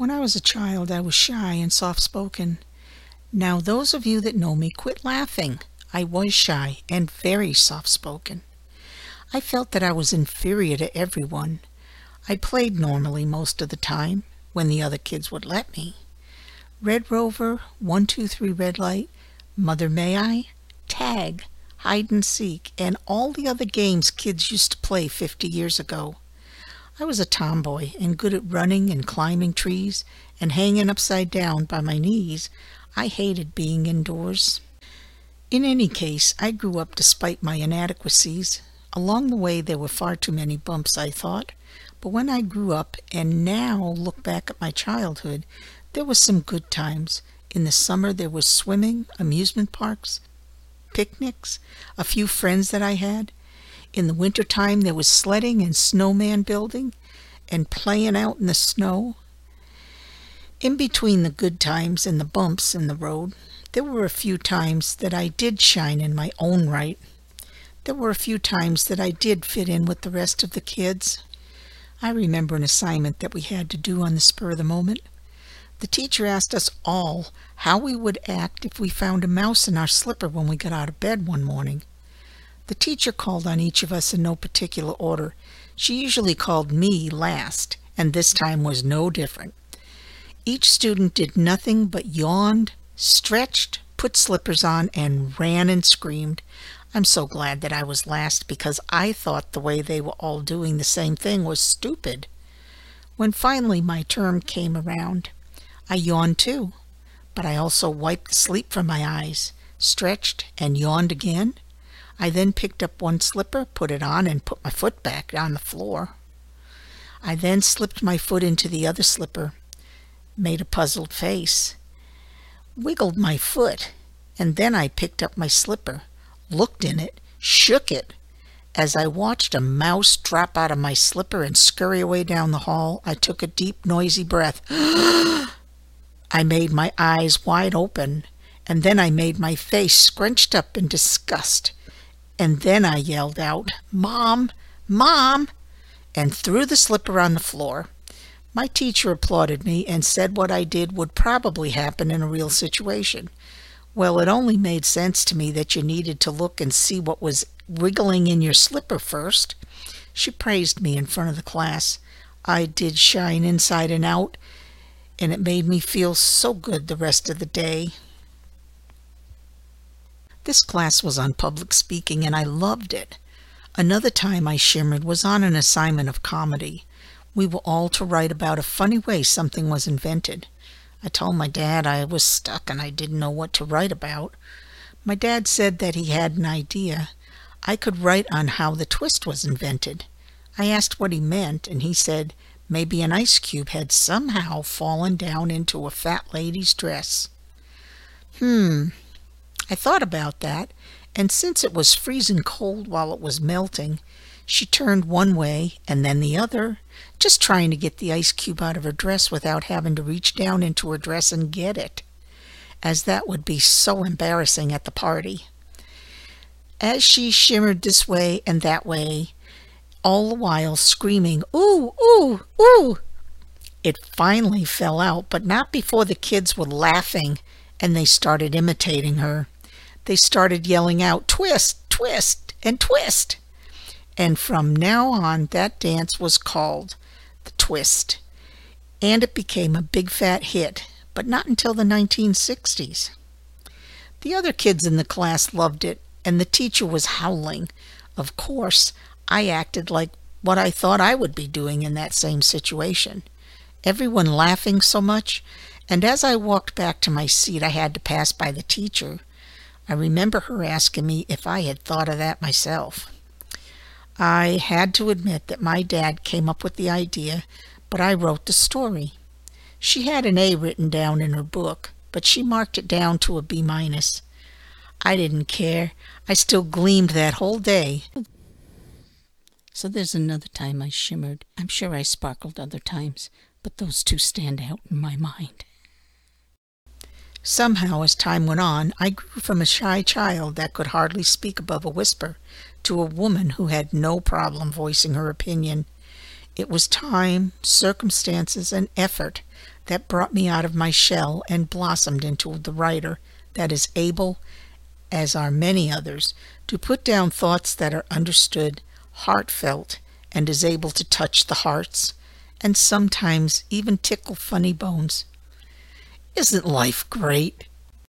When I was a child, I was shy and soft spoken. Now, those of you that know me, quit laughing. I was shy and very soft spoken. I felt that I was inferior to everyone. I played normally most of the time, when the other kids would let me. Red Rover, 123 Red Light, Mother May I, Tag, Hide and Seek, and all the other games kids used to play 50 years ago. I was a tomboy and good at running and climbing trees and hanging upside down by my knees. I hated being indoors. In any case, I grew up despite my inadequacies. Along the way, there were far too many bumps, I thought. But when I grew up and now look back at my childhood, there were some good times. In the summer, there was swimming, amusement parks, picnics, a few friends that I had. In the winter time, there was sledding and snowman building and playing out in the snow. In between the good times and the bumps in the road, there were a few times that I did shine in my own right. There were a few times that I did fit in with the rest of the kids. I remember an assignment that we had to do on the spur of the moment. The teacher asked us all how we would act if we found a mouse in our slipper when we got out of bed one morning. The teacher called on each of us in no particular order. She usually called me last, and this time was no different. Each student did nothing but yawned, stretched, put slippers on, and ran and screamed. I'm so glad that I was last because I thought the way they were all doing the same thing was stupid. When finally my term came around, I yawned too, but I also wiped the sleep from my eyes, stretched, and yawned again, I then picked up one slipper, put it on, and put my foot back on the floor. I then slipped my foot into the other slipper, made a puzzled face, wiggled my foot, and then I picked up my slipper, looked in it, shook it. As I watched a mouse drop out of my slipper and scurry away down the hall, I took a deep, noisy breath. I made my eyes wide open, and then I made my face scrunched up in disgust. And then I yelled out, Mom, Mom, and threw the slipper on the floor. My teacher applauded me and said what I did would probably happen in a real situation. Well, it only made sense to me that you needed to look and see what was wriggling in your slipper first. She praised me in front of the class. I did shine inside and out, and it made me feel so good the rest of the day. This class was on public speaking and I loved it. Another time I shimmered was on an assignment of comedy. We were all to write about a funny way something was invented. I told my dad I was stuck and I didn't know what to write about. My dad said that he had an idea. I could write on how the twist was invented. I asked what he meant, and he said maybe an ice cube had somehow fallen down into a fat lady's dress. Hmm, I thought about that, and since it was freezing cold while it was melting, she turned one way and then the other, just trying to get the ice cube out of her dress without having to reach down into her dress and get it, as that would be so embarrassing at the party. As she shimmered this way and that way, all the while screaming, Ooh, ooh, ooh! It finally fell out, but not before the kids were laughing and they started imitating her they started yelling out, Twist, twist, and twist. And from now on, that dance was called the twist. And it became a big fat hit, but not until the 1960s. The other kids in the class loved it, and the teacher was howling. Of course, I acted like what I thought I would be doing in that same situation. Everyone laughing so much, and as I walked back to my seat, I had to pass by the teacher. I remember her asking me if I had thought of that myself. I had to admit that my dad came up with the idea, but I wrote the story. She had an A written down in her book, but she marked it down to a B minus. I didn't care. I still gleamed that whole day. So there's another time I shimmered. I'm sure I sparkled other times, but those two stand out in my mind. Somehow, as time went on, I grew from a shy child that could hardly speak above a whisper to a woman who had no problem voicing her opinion. It was time, circumstances, and effort that brought me out of my shell and blossomed into the writer that is able, as are many others, to put down thoughts that are understood, heartfelt, and is able to touch the hearts, and sometimes even tickle funny bones. Isn't life great?